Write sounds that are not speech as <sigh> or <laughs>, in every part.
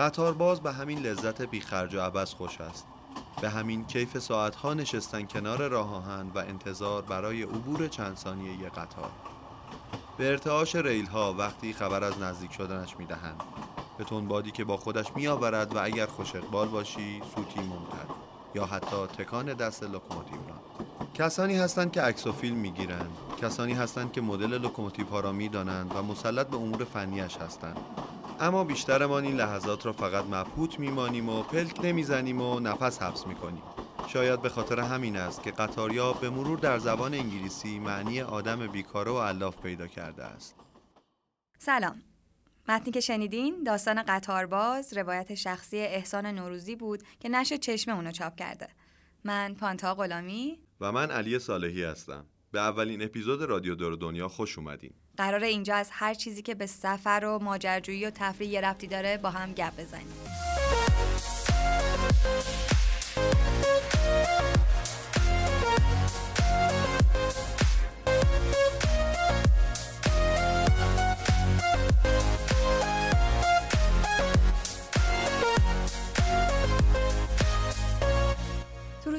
قطاربازی به همین لذت بیخرج و عبث خوش است. به همین کیف ساعتها نشستن کنار راه آهن و انتظار برای عبور چند ثانیه قطار. به ارتعاش ریل ها وقتی خبر از نزدیک شدنش می‌دهند. به تندبادی که با خودش میآورد و اگر خوش اقبال باشی سوتی ممتد. یا حتی تکان دست لوکوموتیوران کسانی هستند که عکس و فیلم می‌گیرند. کسانی هستند که مدل لوکوموتیو ها را می‌دانند و مسلط به امور فنیش هستند. اما بیشترمان این لحظات را فقط مبهوت میمانیم و پلک نمی‌زنیم و نفس حبس می‌کنیم. شاید به خاطر همین است که قطاریا به مرور در زبان انگلیسی معنی آدم بیکاره و علاف پیدا کرده است. سلام. متنی که شنیدین داستان قطارباز روایت شخصی احسان نوروزی بود که نشر چشمه اونو چاپ کرده. من پانتا غلامی. و من علی صالحی هستم. به اولین اپیزود رادیو دور دنیا خوش اومدین. قرار اینجا از هر چیزی که به سفر و ماجرجویی و تفریح یه ربطی داره با هم گپ بزنیم.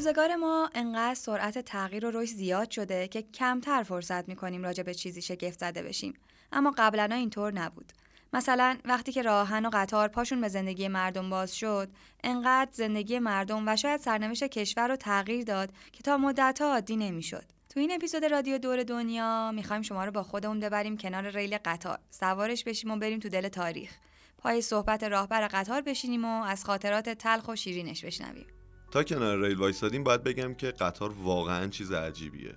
روزگار ما انقدر سرعت تغییر و رشد زیاد شده که کمتر فرصت می‌کنیم راجع به چیزی شگفت زده بشیم. اما قبلا اینطور نبود. مثلا وقتی که راهن و قطار پاشون به زندگی مردم باز شد انقدر زندگی مردم و شاید سرنوشت کشور رو تغییر داد که تا مدتها عادی نمی‌شد. تو این اپیزود رادیو دور دنیا می‌خوایم شما رو با خودمون ببریم کنار ریل قطار. سوارش بشیم و بریم تو دل تاریخ. پای صحبت راهبر قطار بشینیم و از خاطرات تلخ و شیرینش بشنویم. تا کنار ریل وایسادیم باید بگم که قطار واقعا چیز عجیبیه.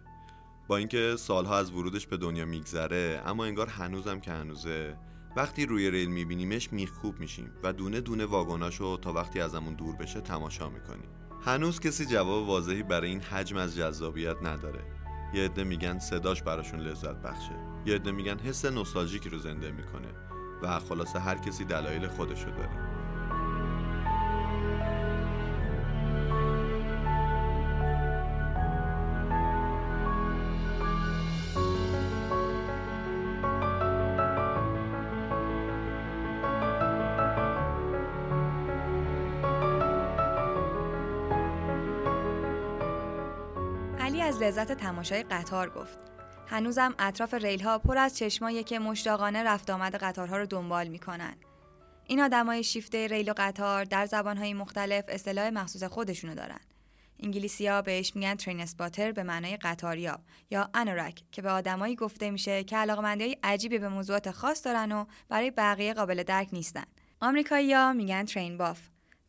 با اینکه سالها از ورودش به دنیا میگذره اما انگار هنوزم که هنوزه. وقتی روی ریل میبینیمش میخکوب میشیم و دونه دونه واگناشو تا وقتی ازمون دور بشه تماشا می‌کنیم. هنوز کسی جواب واضحی برای این حجم از جذابیت نداره. یه عده میگن صداش براشون لذت بخشه. یه عده میگن حس نوستالژیکی رو زنده می‌کنه. و خلاصه هر کسی دلایل خودشو داره. لذت تماشای قطار گفت. هنوزم اطراف ریل ها پر از چشمایی که مشتاقانه رفت آمد قطارها رو دنبال می‌کنن. این آدمای شیفته ریل و قطار در زبانهای مختلف اصطلاح مخصوص خودشونو دارن. انگلیسیا بهش میگن ترین اسپاتر به معنای قطاریا یا انورک که به آدمایی گفته میشه که علاقمندی عجیبی به موضوعات خاص دارن و برای بقیه قابل درک نیستن. آمریکایی‌ها میگن ترین باف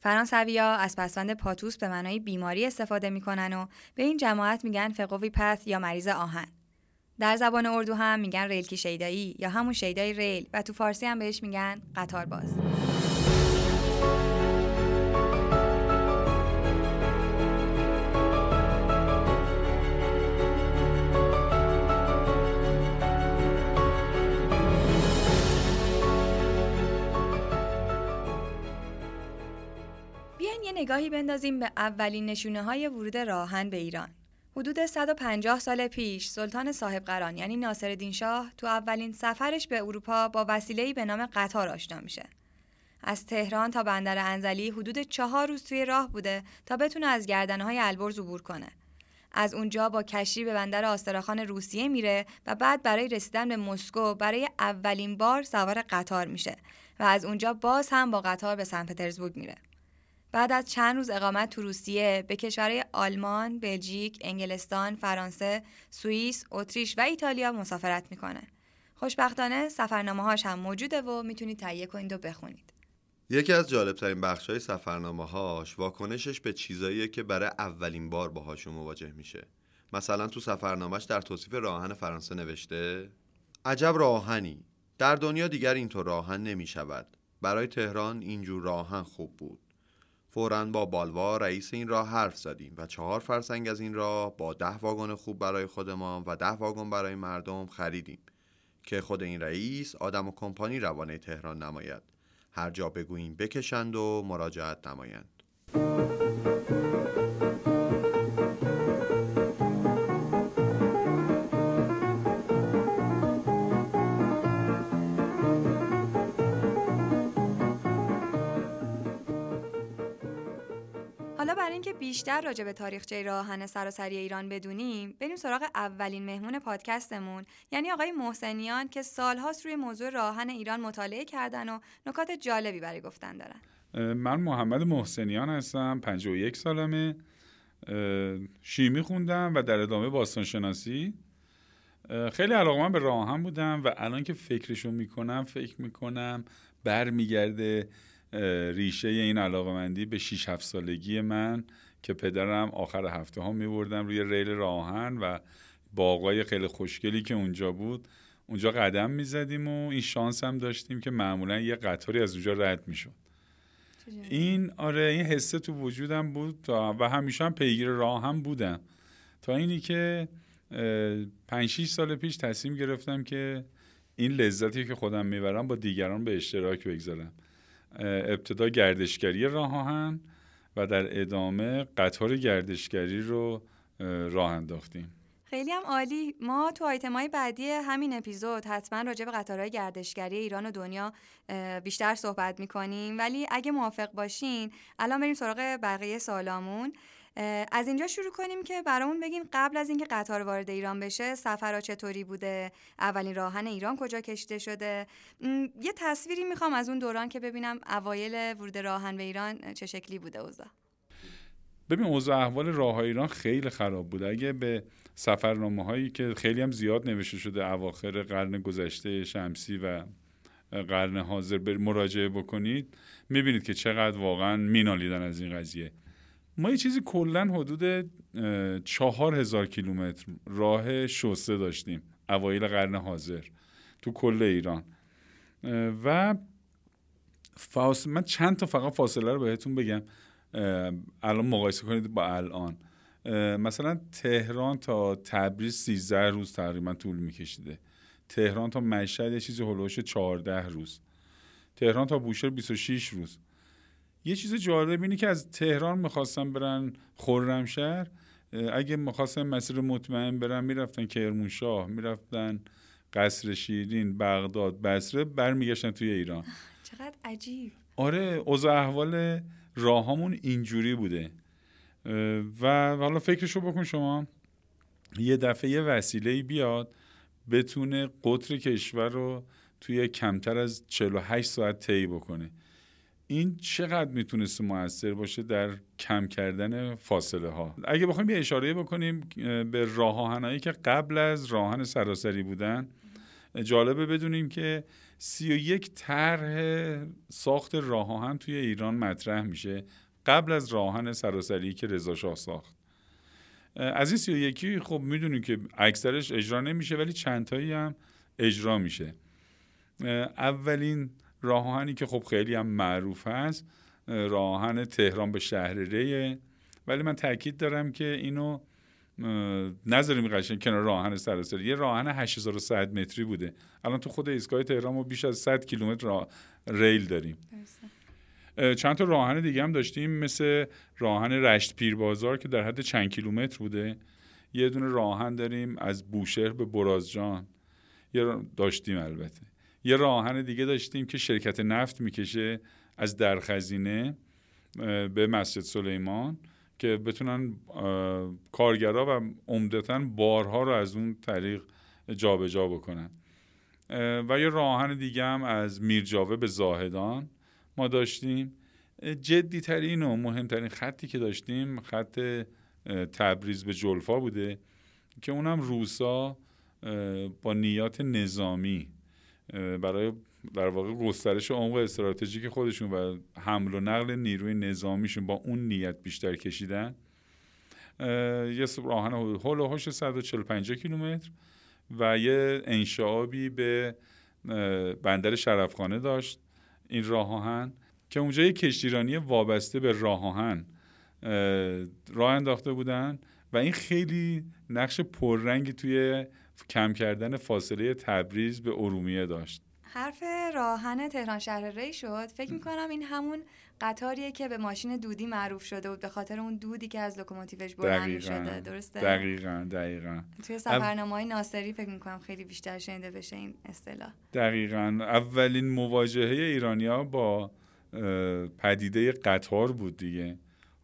فرانسویا از پسوند پاتوس به معنای بیماری استفاده می‌کنن و به این جماعت میگن فقوی پث یا مریض آهن. در زبان اردو هم میگن ریلکی شیدایی یا همون شیدای ریل و تو فارسی هم بهش میگن قطار باز. نگاهی بندازیم به اولین نشونه های ورود راهن به ایران. حدود 150 سال پیش سلطان صاحب قران یعنی ناصرالدین شاه تو اولین سفرش به اروپا با وسیله‌ای به نام قطار آشنا میشه. از تهران تا بندر انزلی حدود چهار روز توی راه بوده تا بتونه از گردنهای البرز عبور کنه. از اونجا با کشتی به بندر آستراخان روسیه میره و بعد برای رسیدن به مسکو برای اولین بار سوار قطار میشه و از اونجا باز هم با قطار به سن پترزبورگ میره. بعد از چند روز اقامت تو روسیه به کشورهای آلمان، بلژیک، انگلستان، فرانسه، سوئیس، اتریش و ایتالیا مسافرت می‌کنه. خوشبختانه سفرنامه هاش هم موجوده و می‌تونید تهیه کنید و بخونید. یکی از جالبترین بخش های سفرنامه هاش واکنشش به چیزاییه که برای اولین بار باهاشون مواجه میشه. مثلا تو سفرنامهش در توصیف راهن فرانسه نوشته عجب راهنی در دنیا دیگر اینطور راهن نمی شود. برای تهران اینجور راهن خوب بود. فورا با بالوا رئیس این راه حرف زدیم و چهار فرسنگ از این راه با ده واگن خوب برای خودمان و ده واگن برای مردم خریدیم که خود این رئیس آدم و کمپانی روانه تهران نماید. هر جا بگوییم بکشند و مراجعت نمایند. بیشتر راجع به تاریخچه راهن سراسری ایران بدونیم بریم سراغ اولین مهمون پادکستمون. یعنی آقای محسنیان که سالهاست روی موضوع راهن ایران مطالعه کردن و نکات جالبی برای گفتن دارن. من محمد محسنیان هستم 51 سالمه. شیمی خوندم و در ادامه باستانشناسی. خیلی علاقه من به راهن بودم و الان که فکرشو می‌کنم فکر می‌کنم برمیگرده ریشه این علاقه مندی به 6 7 سالگی من. که پدرم آخر هفته ها میبردم روی ریل راهن و باقای خیلی خوشگلی که اونجا بود اونجا قدم می‌زدیم و این شانس هم داشتیم که معمولا یه قطاری از اونجا رد می‌شد این آره این حسه تو وجودم بود و همیشه هم پیگیر راه هم بودم. تا اینی که پنج 6 سال پیش تصمیم گرفتم که این لذتی که خودم می‌برم با دیگران به اشتراک بگذارم. ابتدا گردشگری راه آهن و در ادامه قطار گردشگری رو راه انداختیم. خیلی هم عالی. ما تو آیتم های بعدی همین اپیزود حتما راجع به قطارهای گردشگری ایران و دنیا بیشتر صحبت می‌کنیم. ولی اگه موافق باشین الان بریم سراغ بقیه سالامون از اینجا شروع کنیم که برامون بگین قبل از اینکه قطار وارد ایران بشه سفرها چطوری بوده؟ اولین راهن ایران کجا کشیده شده؟ یه تصویری می‌خوام از اون دوران که ببینم اوایل ورود راهن به ایران چه شکلی بوده اوضاع. ببین اوضاع احوال راه ایران خیلی خراب بوده. اگه به سفرنامه هایی که خیلی هم زیاد نوشته شده اواخر قرن گذشته شمسی و قرن حاضر مراجعه بکنید می‌بینید که چقدر واقعا مینالیدن از این قضیه. ما یه چیزی کلا حدود چهار هزار کیلومتر راه شسته داشتیم اوایل قرن حاضر تو کل ایران. و فاصله من چند تا فقط فاصله رو بهتون بگم. الان مقایسه کنید با الان. مثلا تهران تا تبریز 13 روز تقریبا طول میکشیده. تهران تا مشهد یه چیزی هلوش 14 روز. تهران تا بوشهر 26 روز. یه چیز جالب اینه که از تهران می‌خواستم برن خرمشهر اگه می‌خواستن مسیر مطمئن برن می‌رفتن کرمانشاه می‌رفتن قصر شیرین بغداد بصره برمیگشتن توی ایران. <laughs> چقدر عجیب. آره اوضاع احوال راهامون اینجوری بوده. و حالا فکرشو بکن شما. یه دفعه یه وسیله بیاد بتونه قطر کشور رو توی کمتر از 48 ساعت طی بکنه. این چقدر می‌تونست موثر باشه در کم کردن فاصله ها اگه بخوایم یه اشاره بکنیم به راه آهنایی که قبل از راهن سراسری بودن جالبه بدونیم که سی و یک طرح ساخت راه آهن توی ایران مطرح میشه قبل از راهن سراسری که رضا شاه ساخت. از این سی و یکی خب می‌دونیم که اکثرش اجرا نمیشه ولی چندتایی هم اجرا میشه. اولین راهانی که خب خیلی هم معروف هست راهن تهران به شهر ریه. ولی من تاکید دارم که اینو نذاریم قشنگ کنار راهن سراسری یه راهن 8100 متری بوده. الان تو خود ایستگاه تهران ما بیش از 100 کیلومتر را... ریل داریم. چند تا راهن دیگه هم داشتیم مثل راهن رشت پیر بازار که در حد چند کیلومتر بوده. یه دونه راهن داریم از بوشهر به برازجان. یه داشتیم البته. یه راهن دیگه داشتیم که شرکت نفت می‌کشه از درخزینه به مسجد سلیمان که بتونن کارگرا و عمدتا بارها رو از اون طریق جابجا جا بکنن و یه راهن دیگه هم از میرجاوه به زاهدان ما داشتیم. جدی ترین و مهمترین خطی که داشتیم خط تبریز به جلفا بوده که اونم روسا با نیات نظامی برای در واقع گسترش عمق استراتژیک خودشون و حمل و نقل نیروی نظامیشون با اون نیت بیشتر کشیدن. یه راهن هول و هوش 145 کیلومتر و یه انشعابی به بندر شرفخانه داشت این راه که اونجا یه کشتیرانی وابسته به راه آهن راه انداخته بودن و این خیلی نقش پررنگی توی کم کردن فاصله تبریز به ارومیه داشت. حرف راهن تهران شهر ری شد. فکر می‌کنم این همون قطاریه که به ماشین دودی معروف شده بود به خاطر اون دودی که از لوکوموتیوش بلند شده درسته؟ دقیقا دقیقا. توی سفرنامه های ناصری فکر می‌کنم خیلی بیشتر شنیده بشه این اصطلاح. دقیقا. اولین مواجهه ایرانیا با پدیده قطار بود دیگه.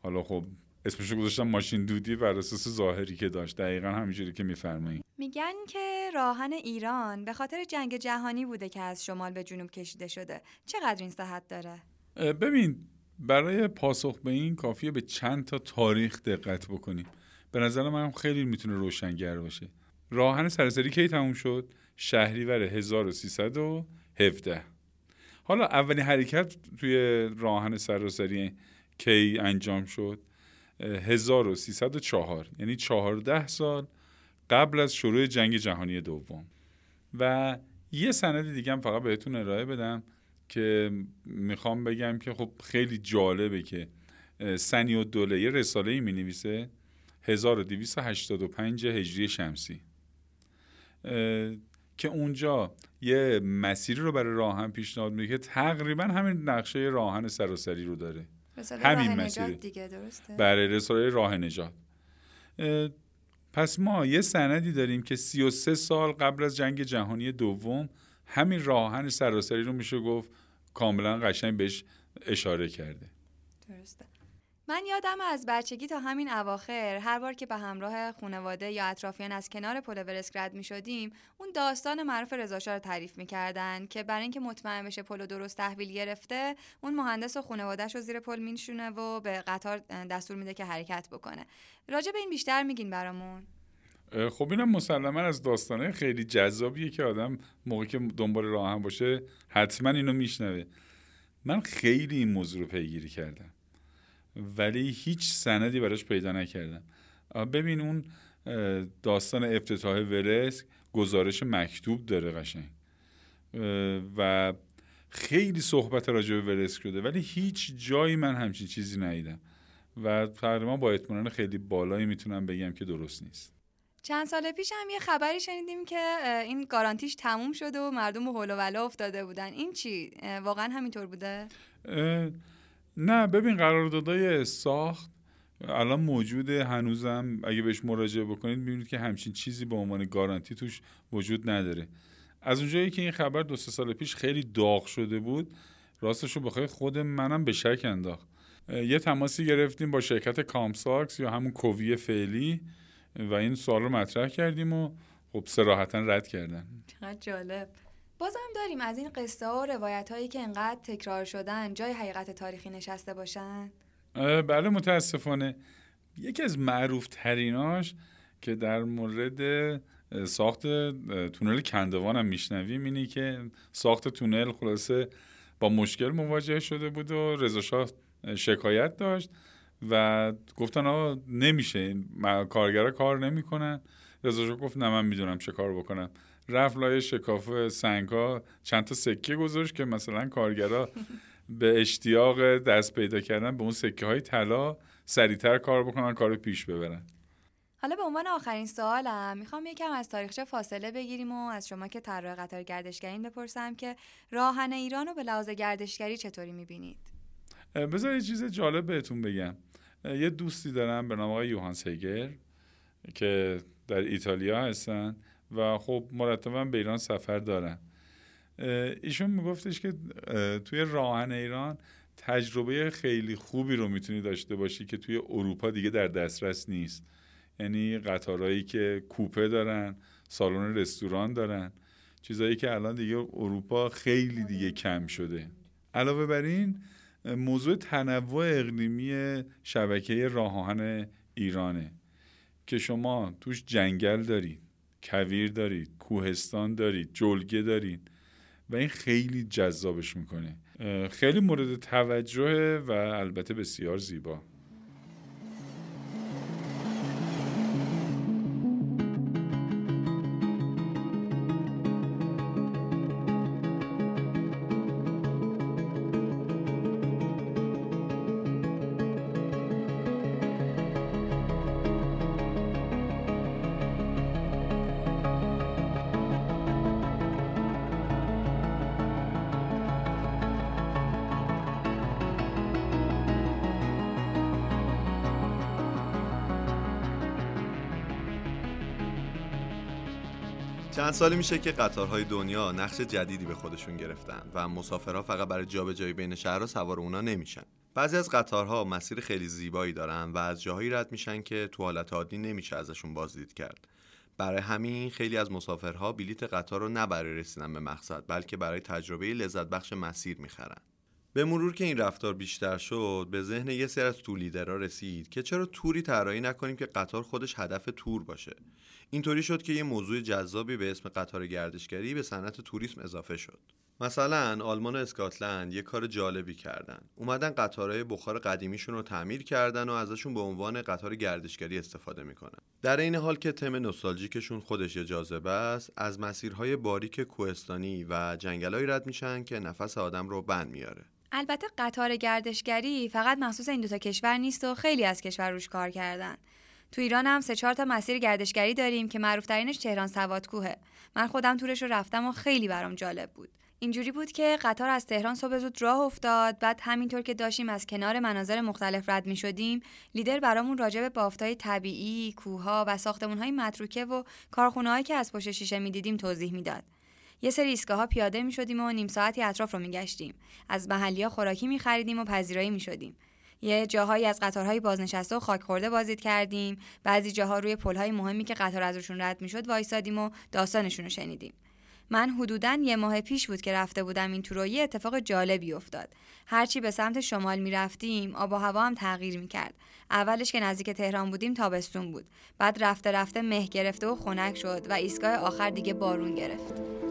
حالا خب اسمشو گذاشتم ماشین دودی بر اساس ظاهری که داشت. دقیقا همینجوری که میفرمایید میگن که راهن ایران به خاطر جنگ جهانی بوده که از شمال به جنوب کشیده شده. چقدر این صحت داره؟ ببین برای پاسخ به این کافیه به چند تا تاریخ دقت بکنیم. به نظر من خیلی می‌تونه روشنگر باشه. راهن سراسری کی تموم شد؟ شهریور 1317 حالا اولین حرکت توی راهن سراسری کی انجام شد؟ 1304 یعنی 14 سال قبل از شروع جنگ جهانی دوم. و یه سند دیگه هم فقط بهتون ارائه بدم که می‌خوام بگم که خب خیلی جالبه که سنی و دوله یه رساله ای می نویسه 1285 هجری شمسی. که اونجا یه مسیری رو برای راهن پیشنهاد میده که تقریبا همین نقشه راهن سراسری رو داره. همین مسیر. دیگه درسته؟ برای رساله راه نجات. پس ما یه سندی داریم که 33 سال قبل از جنگ جهانی دوم همین راهن سراسری رو میشه گفت کاملا قشنگ بهش اشاره کرده. درسته. من یادم از بچگی تا همین اواخر هر بار که به همراه خانواده یا اطرافیان از کنار پل ورسک رد می شدیم اون داستان معروف رضاشاه رو تعریف می‌کردن که برای اینکه مطمئن بشه پل درست تحویل گرفته اون مهندس و خانوادهش رو زیر پل مینشونه و به قطار دستور میده که حرکت بکنه. راجع به این بیشتر میگین برامون. خب اینم مسلما از داستانه خیلی جذابیه که آدم موقعی که دنبال راه هم باشه حتما اینو میشنوه. من خیلی این موضوع رو پیگیری کردم. ولی هیچ سندی براش پیدا نکردم. ببین اون داستان افتتاح ورس گزارش مکتوب داره قشنگ. و خیلی صحبت راجع به ورس شده ولی هیچ جایی من همچین چیزی ندیدم. و تقریبا با اطمینان خیلی بالایی می‌تونم بگم که درست نیست. چند سال پیش هم یه خبری شنیدیم که این گارانتیش تموم شده و مردم هول و افتاده بودن. این چی؟ واقعا همینطور بوده؟ نه ببین قراردادهای ساخت الان موجوده هنوزم اگه بهش مراجعه بکنید می‌بینید که همچین چیزی به عنوان گارانتی توش وجود نداره. از اونجایی که این خبر دو سه سال پیش خیلی داغ شده بود راستش رو بخوای خود منم به شک انداخت. یه تماسی گرفتیم با شرکت کامساکس یا همون کووی فعلی و این سوال رو مطرح کردیم و خب سراحتا رد کردن. چقدر جالب. بازم داریم از این قصه و روایت هایی که انقدر تکرار شدن جای حقیقت تاریخی نشسته باشن؟ بله متاسفانه. یکی از معروف تریناش که در مورد ساخت تونل کندوان هم میشنویم اینی که ساخت تونل خلاصه با مشکل مواجه شده بود و رضا شکایت داشت و گفتن آقا نمیشه کارگرا کار نمی‌کنن. رضا گفت نه من می‌دونم چه کار بکنم. رفت لای شکاف سنگ ها چند تا سکه گذاشت که مثلا کارگرا <laughs> به اشتیاق دست پیدا کردن به اون سکه های طلا سریعتر کار بکنن کار پیش ببرن. حالا به عنوان آخرین سوالم می‌خوام یکم از تاریخچه فاصله بگیریم و از شما که طراح قطار گردشگری بپرسم که راهن ایران رو به لحاظ گردشگری چطوری می‌بینید؟ بذار یه چیز جالب بهتون بگم. یه دوستی دارم به نام آقای یوهان سیگر که در ایتالیا هستن. و خب مرتبا به ایران سفر دارن. ایشون میگفتش که توی راهن ایران تجربه خیلی خوبی رو می‌تونی داشته باشی که توی اروپا دیگه در دسترس نیست. یعنی قطارهایی که کوپه دارن سالن رستوران دارن چیزایی که الان دیگه اروپا خیلی دیگه کم شده. علاوه بر این موضوع تنوع اقلیمی شبکه راهان ایرانه که شما توش جنگل دارید کویر دارید کوهستان دارید جلگه دارید و این خیلی جذابش می‌کنه. خیلی مورد توجه و البته بسیار زیبا. چند سالی میشه که قطارهای دنیا نقش جدیدی به خودشون گرفتن و مسافرها فقط برای جابجایی بین شهرها سوار اونا نمیشن بعضی از قطارها مسیر خیلی زیبایی دارن و از جاهایی رد میشن که تو حالت عادی نمیشه ازشون بازدید کرد. برای همین خیلی از مسافرها بلیت قطار رو نه برای رسیدن به مقصد بلکه برای تجربه لذت بخش مسیر می‌خرن. به مرور که این رفتار بیشتر شد به ذهن یه سری از تولیدرا رسید که چرا توری طراحی نکنیم که قطار خودش هدف تور باشه. اینطوری شد که یه موضوع جذابی به اسم قطار گردشگری به صنعت توریسم اضافه شد. مثلا آلمان و اسکاتلند یه کار جالبی کردن. اومدن قطارهای بخار قدیمیشون رو تعمیر کردن و ازشون به عنوان قطار گردشگری استفاده می‌کنن. در این حال که تم نوستالژیکشون خودش یه جاذبه است از مسیرهای باریک کوهستانی و جنگلایی رد میشن که نفس آدم رو بند میاره. البته قطار گردشگری فقط مخصوص این دوتا کشور نیست و خیلی از کشور روش کار کردن. تو ایران هم سه چهار تا مسیر گردشگری داریم که معروف ترینش تهران سوادکوهه من خودم تورش رو رفتم و خیلی برام جالب بود. اینجوری بود که قطار از تهران صبح زود راه افتاد بعد همینطور که داشتیم از کنار مناظر مختلف رد می شدیم لیدر برامون راجع به بافتای طبیعی، کوها و ساختمونهای متروکه و کارخونه‌هایی که از پشت شیشه می‌دیدیم توضیح می‌داد. یه سری ایستگاه ها پیاده می شدیم و نیم ساعتی اطراف رو می گشتیم. از محلی ها خوراکی می خریدیم و پذیرایی می شدیم. یه جاهایی از قطارهای بازنشسته و خاک خورده بازدید کردیم. بعضی جاها روی پلهای مهمی که قطار ازشون رد می‌شد وایسادیم و داستانشون رو شنیدیم. من حدودا یه ماه پیش بود که رفته بودم این تور یه اتفاق جالبی افتاد. هرچی به سمت شمال می رفتیم آب و هوا هم تغییر می کرد اولش که نزدیک تهران بودیم تابستون بود. بعد رفته رفته مه گرفته و خنک شد و ایستگاه آخر دیگه بارون گرفت.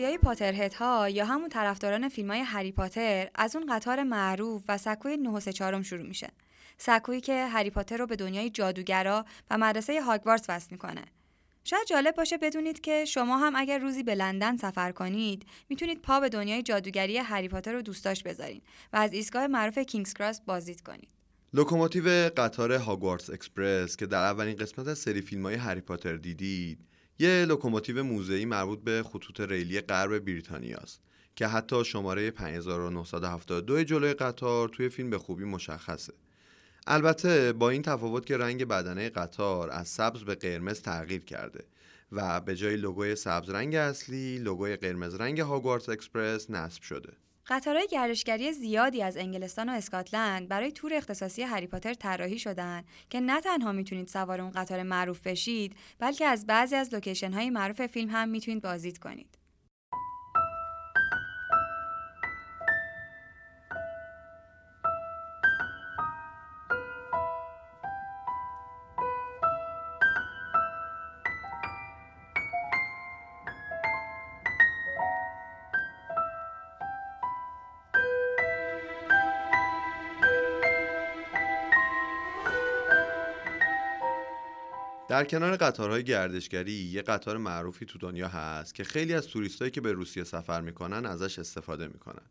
رویای Potterhead ها یا همون طرفداران فیلم های هری پاتر از اون قطار معروف و سکوی 934 شروع میشه. سکویی که هری پاتر رو به دنیای جادوگرا و مدرسه هاگوارتس وصل می‌کنه. شاید جالب باشه بدونید که شما هم اگر روزی به لندن سفر کنید می‌تونید پا به دنیای جادوگری هری پاتر و دوستاش بذارین و از ایستگاه معروف کینگز کراس بازدید کنید. لوکوموتیو قطار هاگوارتس اکسپرس که در اولین قسمت از سری فیلم های هری پاتر دیدید یه لوکوموتیو موزه‌ای مربوط به خطوط ریلی غرب بریتانیا است که حتی شماره 5972 جلوی قطار توی فیلم به خوبی مشخصه. البته با این تفاوت که رنگ بدنه قطار از سبز به قرمز تغییر کرده و به جای لوگوی سبز رنگ اصلی لوگوی قرمز رنگ هاگوارتس اکسپرس نصب شده. قطارهای گردشگری زیادی از انگلستان و اسکاتلند برای تور اختصاصی هری پاتر طراحی شدن که نه تنها می‌تونید سوار اون قطار معروف بشید بلکه از بعضی از لوکیشن های معروف فیلم هم می‌تونید بازدید کنید. در کنار قطارهای گردشگری یه قطار معروفی تو دنیا هست که خیلی از توریستایی که به روسیه سفر می‌کنن ازش استفاده می‌کنن.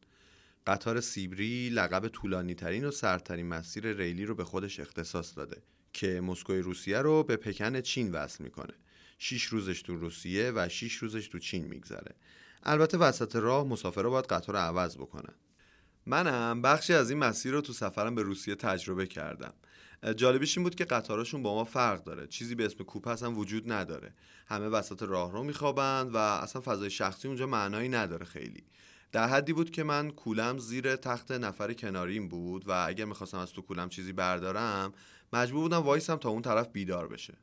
قطار سیبری لقب طولانی ترین و سرترین مسیر ریلی رو به خودش اختصاص داده که مسکوی روسیه رو به پکن چین وصل می‌کنه. 6 روزش تو روسیه و 6 روزش تو چین میگذره. البته وسط راه مسافرها باید قطار رو عوض بکنن. منم بخشی از این مسیر رو تو سفرم به روسیه تجربه کردم. جالبیش این بود که قطاراشون با ما فرق داره. چیزی به اسم کوپه اصلا وجود نداره. همه وسط راهرو میخوابند و اصلا فضای شخصی اونجا معنایی نداره خیلی. در حدی بود که من کولم زیر تخت نفر کناریم بود و اگر می‌خواستم از تو کولم چیزی بردارم مجبور بودم وایسم تا اون طرف بیدار بشه.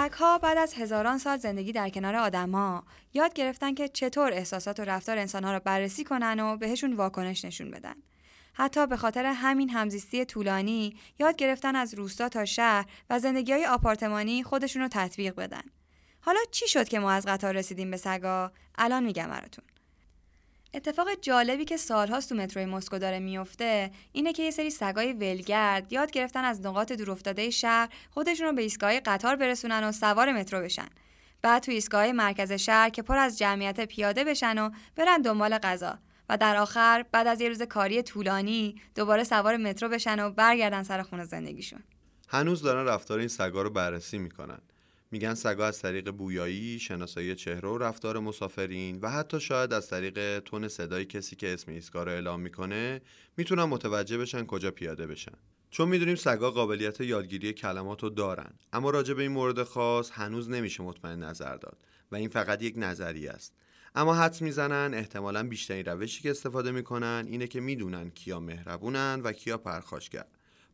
سگها بعد از هزاران سال زندگی در کنار آدمها یاد گرفتن که چطور احساسات و رفتار انسانها را بررسی کنن و بهشون واکنش نشون بدن. حتی به خاطر همین همزیستی طولانی یاد گرفتن از روستا تا شهر و زندگی های آپارتمانی خودشون رو تطبیق بدن. حالا چی شد که ما از قطار رسیدیم به سگا؟ الان میگم براتون. اتفاق جالبی که سالهاست تو متروی مسکو داره میفته اینه که یه سری سگای ولگرد یاد گرفتن از نقاط دورافتاده شهر خودشون رو به ایستگاه قطار برسونن و سوار مترو بشن. بعد تو ایستگاه مرکز شهر که پر از جمعیت پیاده بشن و برن دنبال غذا. و در آخر بعد از یه روز کاری طولانی دوباره سوار مترو بشن و برگردن سر خونه زندگیشون. هنوز دارن رفتار این سگا رو بررسی می‌کنن. میگن سگا از طریق بویایی، شناسایی چهره و رفتار مسافرین و حتی شاید از طریق تون صدای کسی که اسم ایستگاه رو اعلام می‌کنه می‌تونن متوجه بشن کجا پیاده بشن. چون می‌دونیم سگا قابلیت یادگیری کلمات رو دارن اما راجع به این مورد خاص هنوز نمیشه مطمئن نظر داد و این فقط یک نظریه است. اما حدس می‌زنن احتمالا بیشترین روشی که استفاده می‌کنن اینه که می‌دونن کیا مهربونن و کیا پرخاشگر.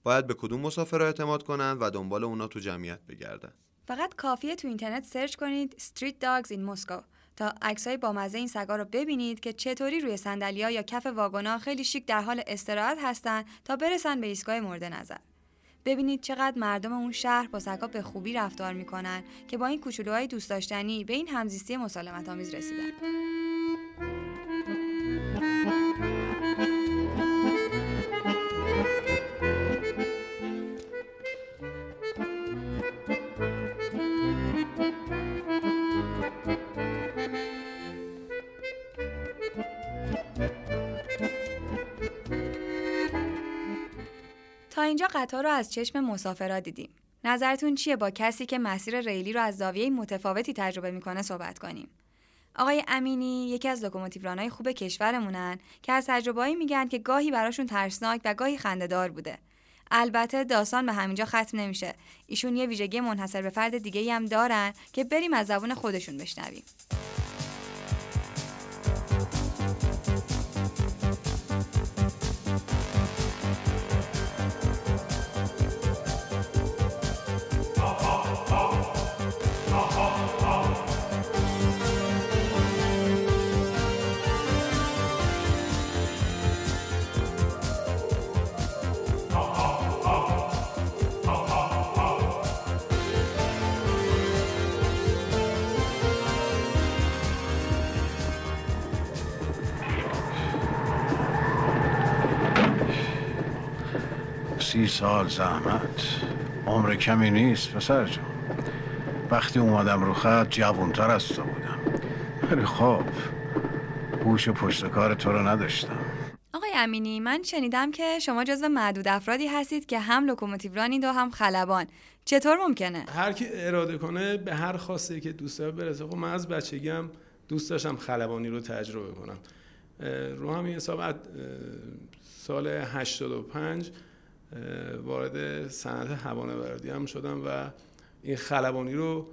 باید به کدوم مسافر اعتماد کنن و دنبال اونا تو جمعیت بگردن. فقط کافیه تو اینترنت سرچ کنید Street Dogs in Moscow تا عکسای بامزه این سگا رو ببینید که چطوری روی صندلی‌ها یا کف واگنا خیلی شیک در حال استراحت هستن تا برسن به ایستگاه مورد نظر. ببینید چقدر مردم اون شهر با سگا به خوبی رفتار می‌کنن که با این کوچولوهای دوست داشتنی به این همزیستی مسالمت آمیز رسیدن. تا اینجا قطار رو از چشم مسافرا دیدیم. نظرتون چیه با کسی که مسیر ریلی رو از زاویه متفاوتی تجربه می‌کنه صحبت کنیم؟ آقای امینی یکی از لوکوموتیورانای خوب کشورمونن که از تجربه‌ای میگن که گاهی براشون ترسناک و گاهی خندهدار بوده. البته داستان به همینجا ختم نمیشه. ایشون یه ویژگی منحصر به فرد دیگه هم دارن که بریم از زبون خودشون بشنویم. سال زحمت. عمر کمی نیست پسر جان وقتی اومدم رو خط جوانتر از تو بودم. ولی خب هوش پشت کار تو رو نداشتم. آقای امینی من شنیدم که شما جزو معدود افرادی هستید که هم لوکوموتیورانید و هم خلبان. چطور ممکنه؟ هر کی اراده کنه به هر خواسته که دوست داره برسه. خب من از بچگی هم دوست داشتم خلبانی رو تجربه کنم. رو همین حساب سال 85 وارد صنعت هوانوردی هم شدم و این خلبانی رو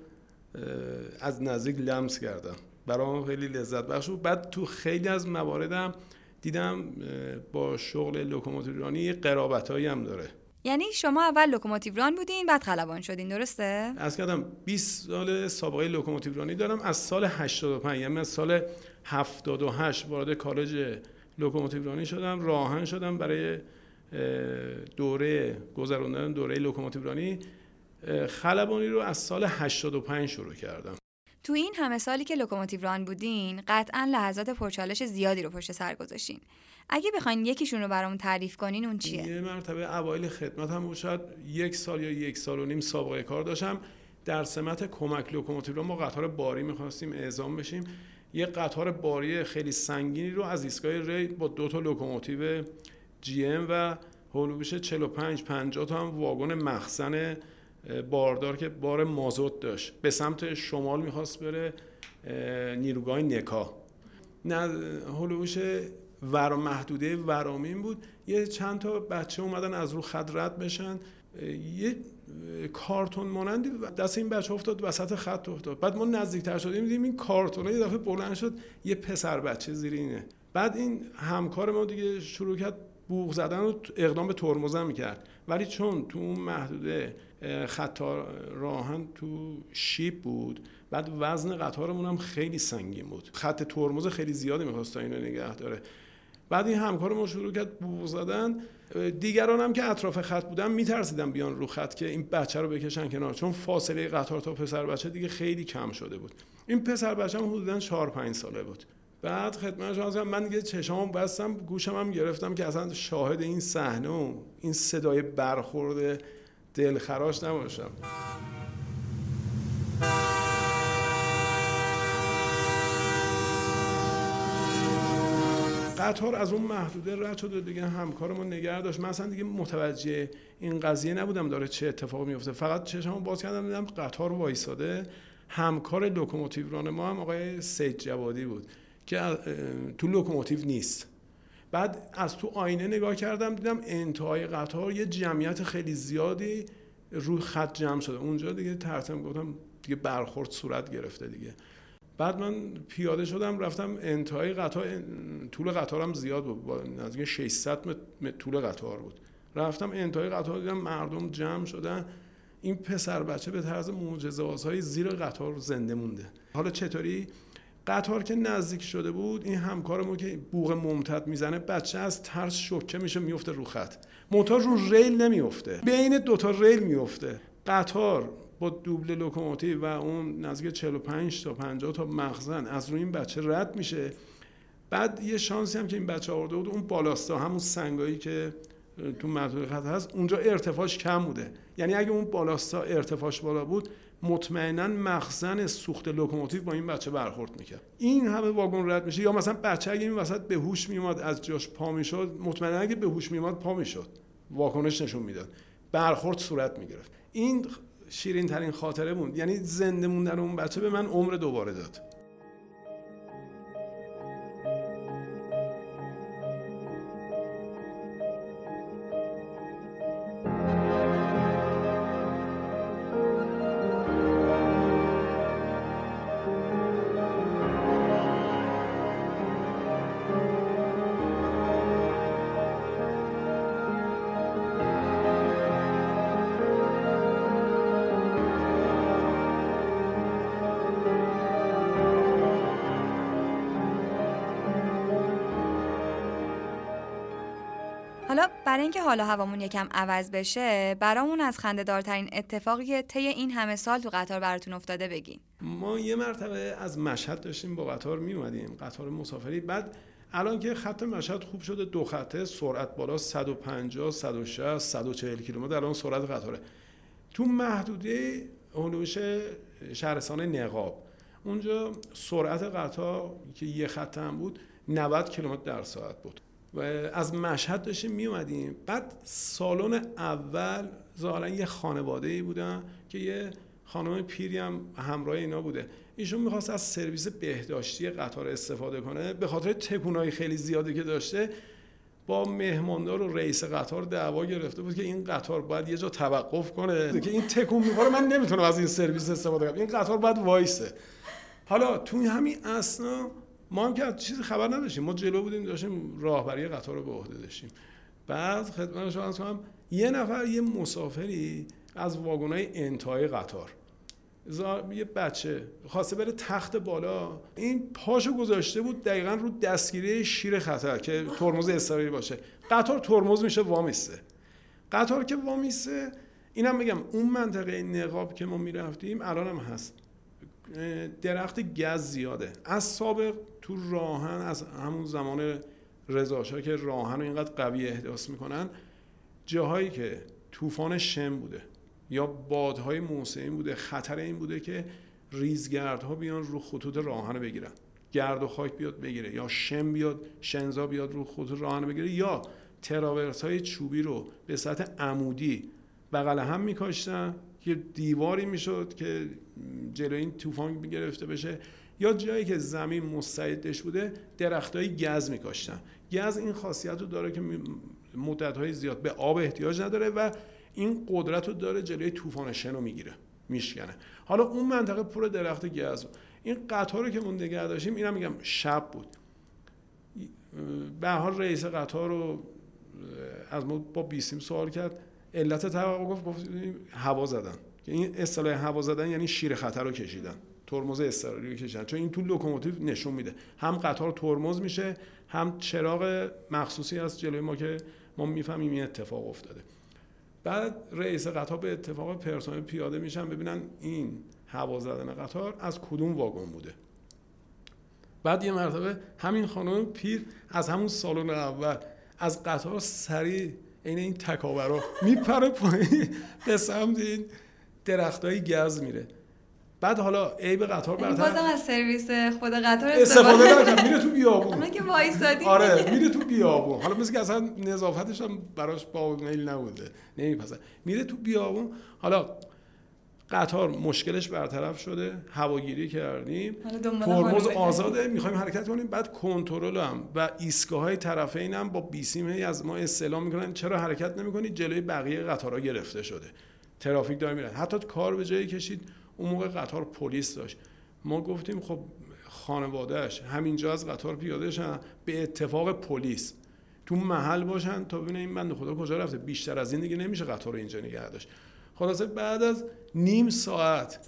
از نزدیک لمس کردم. برام خیلی لذت بخش بود. بعد تو خیلی از مواردم دیدم با شغل لوکوموتیورانی یه قرابتایی هم داره. یعنی شما اول لوکوموتیوران بودین بعد خلبان شدین درسته؟ از کردم 20 سال سابقه لوکوموتیورانی دارم. از سال 85 یعنی از سال 78 وارد کالج لوکوموتیورانی شدم. راهن شدم برای دوره گذراندن دوره لوکوموتیورانی خلبانی رو از سال 85 شروع کردم. تو این همه سالی که لوکوموتیوران بودین قطعا لحظات پرچالش زیادی رو پشت سر گذاشتین. اگه بخواین یکیشون رو برامون تعریف کنین اون چیه؟ یه مرتبه اوایل خدمت هم شاید یک سال یا یک سال و نیم سابقه کار داشتم. در سمت کمک لوکوموتیوران ما قطار باری می‌خواستیم اعزام بشیم. یه قطار باری خیلی سنگینی رو از ایستگاه ری با دو تا لوکوموتیو GM و حول و حوش 45 50 تا هم واگن مخزن باردار که بار مازوت داشت. به سمت شمال می‌خواست بره نیروگاه نکا. نه حول و حوش ور محدوده ورامین بود. یه چند تا بچه اومدن از رو خط رد بشن. یه کارتون مانندی دست این بچه افتاد وسط خط افتاد. بعد ما نزدیکتر شدیم دیدیم این کارتونه یه دفعه بلند شد یه پسر بچه زیر اینه. بعد این همکار ما دیگه شروع کرد بوغ زدن رو اقدام به ترمزم می‌کرد. ولی چون تو اون محدوده خط راهن تو شیب بود بعد وزن قطارمون هم خیلی سنگین بود. خط ترمز خیلی زیادی می‌خواست اینو نگه داره. بعد این همکارمون شروع کرد بوغ زدن. دیگران هم که اطراف خط بودن میترسیدن بیان رو خط که این بچه رو بکشن کنار. چون فاصله قطار تا پسر بچه دیگه خیلی کم شده بود. این پسر بچه هم حدودا 4 5 ساله بود. بعد خدمت شما من دیگه چشامو بستم گوشم هم گرفتم که اصلا شاهد این صحنه و این صدای برخورد دلخراش نباشم. قطار از اون محدوده رد شد و دیگه همکارمون نگه داشت. من اصلا دیگه متوجه این قضیه نبودم داره چه اتفاقی میفته. فقط چشمو باز کردم دیدم قطار وایساده. همکار لوکوموتیو ران ما هم آقای سید جوادی بود. که تو لوکوموتیو نیست. بعد از تو آینه نگاه کردم دیدم انتهای قطار یه جمعیت خیلی زیادی روی خط جمع شده. اونجا دیگه ترسم گفتم دیگه برخورد صورت گرفته دیگه. بعد من پیاده شدم رفتم انتهای قطار طول قطارم زیاد بود. نزدیک 600 متر طول قطار بود. رفتم انتهای قطار دیدم مردم جمع شدن. این پسر بچه به طرز معجزه‌آسای زیر قطار زنده مونده. حالا چطوری؟ قطار که نزدیک شده بود این همکارمون که بوق ممتد می‌زنه بچه از ترس شوکه میشه میفته رو خط. موتور رو ریل نمیفته بین دوتا ریل میفته قطار با دوبل لوکوموتیو و اون نزدیک 45 تا 50 تا مخزن از روی این بچه رد میشه. بعد یه شانسی هم که این بچه آورده بود اون بالاستا همون سنگایی که تو محدود خط هست اونجا ارتفاعش کم بوده. یعنی اگه اون بالاستا ارتفاعش بالا بود مطمئنا مخزن سوخت لوکوموتیو با این بچه برخورد می‌کرد. این همه واگن رد میشه یا مثلا بچه اگه این وسط به هوش میومد از جاش پا می‌شد مطمئنا اگه به هوش میومد پا می‌شد. واکنش نشون می‌داد. برخورد صورت می‌گرفت. این شیرین ترین خاطره بود یعنی زنده موندن اون بچه به من عمر دوباره داد. برای اینکه حالا هوامون یکم عوض بشه برامون از خنده دارترین اتفاقی که طی این همه سال تو قطار براتون افتاده بگین. ما یه مرتبه از مشهد داشتیم با قطار می اومدیم قطار مسافری. بعد الان که خط مشهد خوب شده دو خطه سرعت بالا 150 160 140 کیلومتر الان سرعت قطاره. تو محدوده هلوش شهرستان نقاب. اونجا سرعت قطار که یه خط هم بود 90 کیلومتر در ساعت بود. و از مشهد داشتیم می اومدیم بعد سالن اول ظاهرا یه خانواده ای بودن که یه خانم پیری هم همراه اینا بوده. ایشون می‌خواست از سرویس بهداشتی قطار استفاده کنه. به خاطر تکونای خیلی زیادی که داشته با مهماندار و رئیس قطار دعوا گرفته بود که این قطار باید یه جا توقف کنه. که این تکون می‌خوره من نمی‌تونم از این سرویس استفاده کنم. این قطار باید وایسه. حالا توی همین اسنا ما هم که از چیزی خبر نداشتیم. ما جلو بودیم داشتیم راهبری قطار رو به عهده داشتیم. بعد خدمت شما از هم یه نفر یه مسافری از واگنای انتهای قطار. یه بچه خواسته بره تخت بالا. این پاشو گذاشته بود دقیقا رو دستگیری شیر خطر که ترمز اضطراری باشه. قطار ترمز میشه وامیسته قطار که وامیسته اینم میگم اون منطقه نقاب که ما می‌رفتیم الان هم هست. درخت گز زیاده. از سابق تو راهن از همون زمان رضاشاه که راهن رو اینقدر قوی احداث می‌کنن جاهایی که طوفان شم بوده یا بادهای موسعین بوده خطر این بوده که ریزگردها بیان رو خطوط راهن بگیرن. گرد و خاک بیاد بگیره یا شم بیاد شنزا بیاد رو خطوط راهن بگیره یا تراورس های چوبی رو به سطح عمودی بغل هم میکاشتن. که دیواری می‌شد که جلوی این طوفان گرفته بشه. یا جایی که زمین مستعدش بوده درختای گز میکاشتن. گز این خاصیت رو داره که مدت های زیاد به آب احتیاج نداره و این قدرت رو داره جلوی طوفان شنو می‌گیره میشکنه. حالا اون منطقه پر درخت گز این قطار رو که ما نگه داشتیم اینم میگم شب بود. به حال رئیس قطار و از ما با بیسیم سوال کرد. علت توقف گفت گفت هوا زدن. این اصطلاح هوا زدن یعنی شیر خطر رو کشیدن. ترمز اضطراری رو کشیدن. چون این تو لوکوموتیو نشون میده. هم قطار ترمز میشه هم چراغ مخصوصی از جلوی ما که ما می‌فهمیم این اتفاق افتاده. بعد رئیس قطار به اتفاق پرسنل پیاده میشن ببینن این هوا زدن قطار از کدوم واگن بوده. بعد یه مرتبه همین خانم پیر از همون سالن اول از قطار سریع عین این تکاورا میپره پایین به سمت این درختای گز میره. بعد حالا عیب قطار یعنی برتر بازم از سرویس خود قطار استفاده نکرد. میره تو بیابون. که وایسادی. آره میره تو بیابون. حالا مثل که اصلا نظافتش هم براش با میل نبوده. نمیپسه میره تو بیابون. حالا قطار مشکلش برطرف شده هواگیری کردیم. ترمز آزاده می‌خوایم حرکت کنیم. بعد کنترل هم و ایستگاه های طرفین هم با بیسیم هی از ما استعلام می‌کنن. چرا حرکت نمی‌کنید جلوی بقیه قطارها گرفته شده. ترافیک داره میرن. حتی کار به جایی کشید اون موقع قطار پلیس داشت. ما گفتیم خب خانوادهش همینجا از قطار پیاده شن به اتفاق پلیس. تو محل باشن تا ببینه این بنده خدا کجا رفته. بیشتر از این دیگه نمیشه قطار رو اینجا نگه داشت. خلاصه بعد از نیم ساعت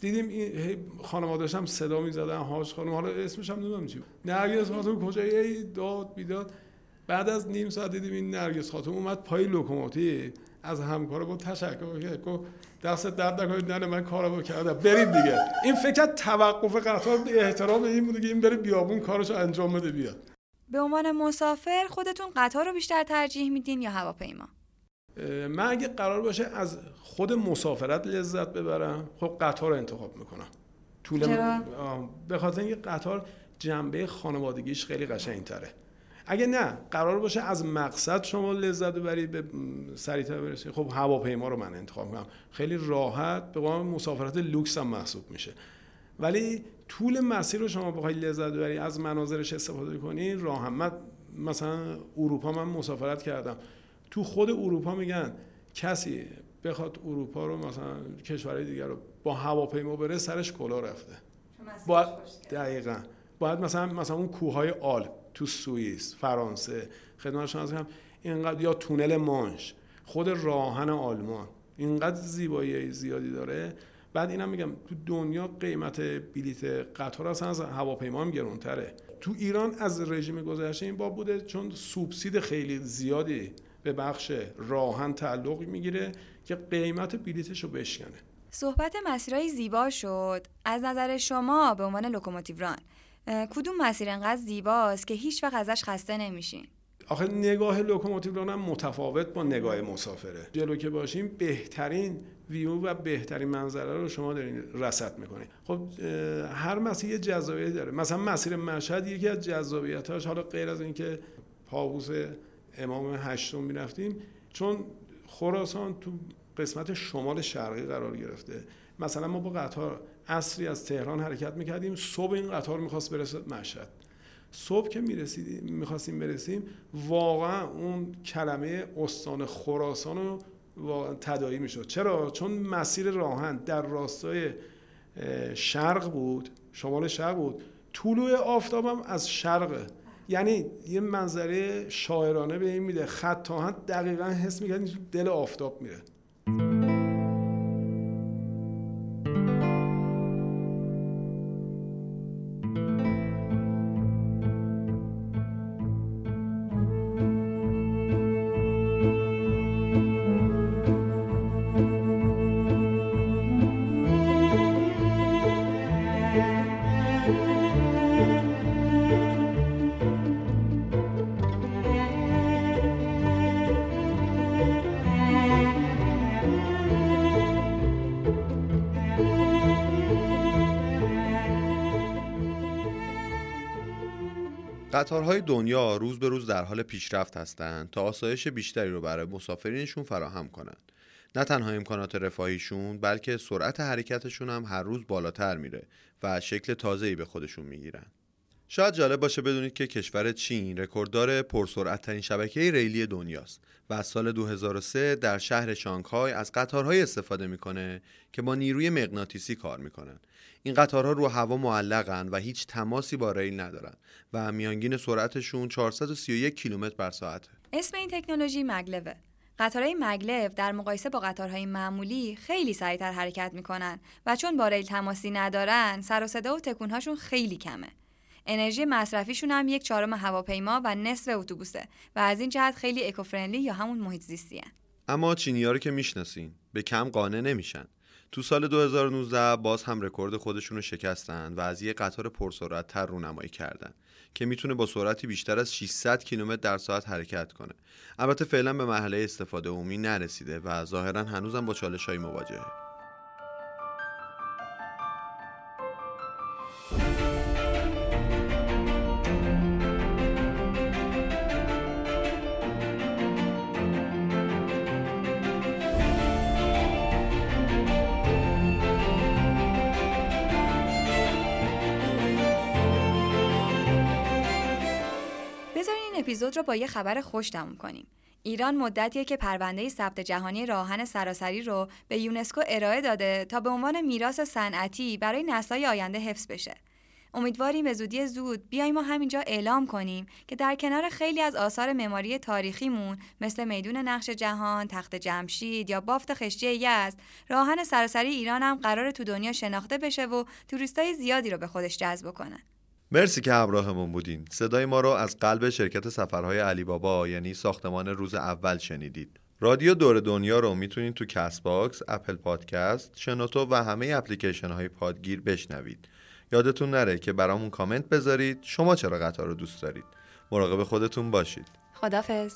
دیدیم این خانواده‌اش هم صدا می‌زدن هاش خانم حالا اسمش هم نمی‌دونم چی بود. نرگس خاتون کجایی ای داد بیداد. بعد از نیم ساعت دیدیم این نرگس خاتون اومد پای لوکوموتیو از همکار با تشکر کرد گفت دست درد نکنید نه من کارمو کردم. برید دیگه. این فکر توقف قطار احترام این بوده که این بره بیابون کارشو انجام بده بیاد. به عنوان مسافر خودتون قطار رو بیشتر ترجیح میدین یا هواپیما؟ من اگه قرار باشه از خود مسافرت لذت ببرم خب قطار رو انتخاب می‌کنم. طول به خاطر اینکه قطار جنبه خانوادگیش خیلی قشنگتره. اگه نه قرار باشه از مقصد شما لذت ببرید به سریعتر برسید. خب هواپیما رو من انتخاب می‌کنم. خیلی راحت به قول مسافرت لوکس هم محسوب میشه. ولی طول مسیر رو شما بخوای لذت ببری از مناظرش استفاده کنی. من مثلا اروپا من مسافرت کردم. تو خود اروپا میگن کسی بخواد اروپا رو مثلا کشورهای دیگر رو با هواپیما بره سرش کلا رفته. باید دقیقا. باید مثلا مثلا اون کوههای آلپ تو سوئیس فرانسه خدمت شما کنم اینقدر یا تونل مانش خود راهن آلمان. اینقدر زیبایی زیادی داره. بعد اینم میگم تو دنیا قیمت بلیت قطار اصلا از هواپیما هم گرونتره. تو ایران از رژیم گذشته این باب بوده چون سوبسید خیلی زیادی به بخش راهن تعلق می‌گیره که قیمت بلیتش رو بشکنه. صحبت مسیرهای زیبا شد. از نظر شما به عنوان لوکوموتیو ران کدوم مسیر انقدر زیباست که هیچ وقت ازش خسته نمیشین؟ آخه نگاه لوکوموتیو ران هم متفاوت با نگاه مسافره. جلو که باشیم بهترین ویو و بهترین منظره رو شما دارین رصد می‌کنید خب هر مسیر یه جذابیتی داره. مثلا مسیر مشهد یکی از جذابیتاش حالا غیر از اینکه پابوس امام هشتم می‌رفتیم. چون خراسان تو قسمت شمال شرقی قرار گرفته. مثلا ما با قطار اصری از تهران حرکت می‌کردیم. صبح این قطار می‌خواست برسه مشهد. صبح که می‌رسیدیم می‌خواستیم برسیم واقعا اون کلمه استان خراسان رو تداعی می‌شد. چرا؟ چون مسیر راهن در راستای شرق بود شمال شرق بود. طلوع آفتاب هم از شرقه یعنی یه منظره شاعرانه به این میده. خط تا دقیقا حس می‌کرد دل آفتاب میره. قطارهای دنیا روز به روز در حال پیشرفت هستند تا آسایش بیشتری رو برای مسافرینشون فراهم کنند. نه تنها امکانات رفاهیشون بلکه سرعت حرکتشون هم هر روز بالاتر میره و شکل تازه‌ای به خودشون می‌گیرن. شاید جالب باشه بدونید که کشور چین رکورددار پرسرعتترین شبکه ریلی دنیاست و از سال 2003 در شهر شانگهای از قطارهای استفاده می‌کنه که با نیروی مغناطیسی کار می‌کنن. این قطارها رو هوا معلقن و هیچ تماسی با ریل ندارن و میانگین سرعتشون 431 کیلومتر بر ساعته. اسم این تکنولوژی مگلوه. قطارهای مگلو در مقایسه با قطارهای معمولی خیلی سریعتر حرکت می‌کنن و چون با ریل تماسی ندارن سر و صدا و تکونهاشون خیلی کمه. انرژی مصرفیشون هم یک چهارم هواپیما و نصف اتوبوسه و از این جهت خیلی اکوفرندلی یا همون محیط زیستی هن. اما چینی رو که می‌شناسین به کم قانع نمیشن. تو سال 2019 باز هم رکورد خودشون رو شکستن و از یه قطار پرسرعت تر رونمایی کردن که می‌تونه با سرعتی بیشتر از 600 کیلومتر در ساعت حرکت کنه. البته فعلا به مرحله استفاده عمومی نرسیده و ظاهرا هنوزم با چالش های مواجهه. اپیزود رو با یه خبر خوش تموم کنیم. ایران مدتیه که پرونده ثبت جهانی راهن سراسری رو به یونسکو ارائه داده تا به عنوان میراث صنعتی برای نسل‌های آینده حفظ بشه. امیدواریم به زودی زود بیایم ما همینجا اعلام کنیم که در کنار خیلی از آثار معماری تاریخیمون مثل میدون نقش جهان، تخت جمشید یا بافت خشتی یزد، راهن سراسری ایران هم قرار تو دنیا شناخته بشه و توریستای زیادی رو به خودش جذب کنه. مرسی که همراهمون بودین. صدای ما رو از قلب شرکت سفرهای علی بابا یعنی ساختمان روز اول شنیدید. رادیو دور دنیا رو می‌تونید تو Castbox، Apple Podcast، شنوتو و همه اپلیکیشن های پادگیر بشنوید. یادتون نره که برامون کامنت بذارید. شما چرا قطار رو دوست دارید؟ مراقب خودتون باشید. خدافظ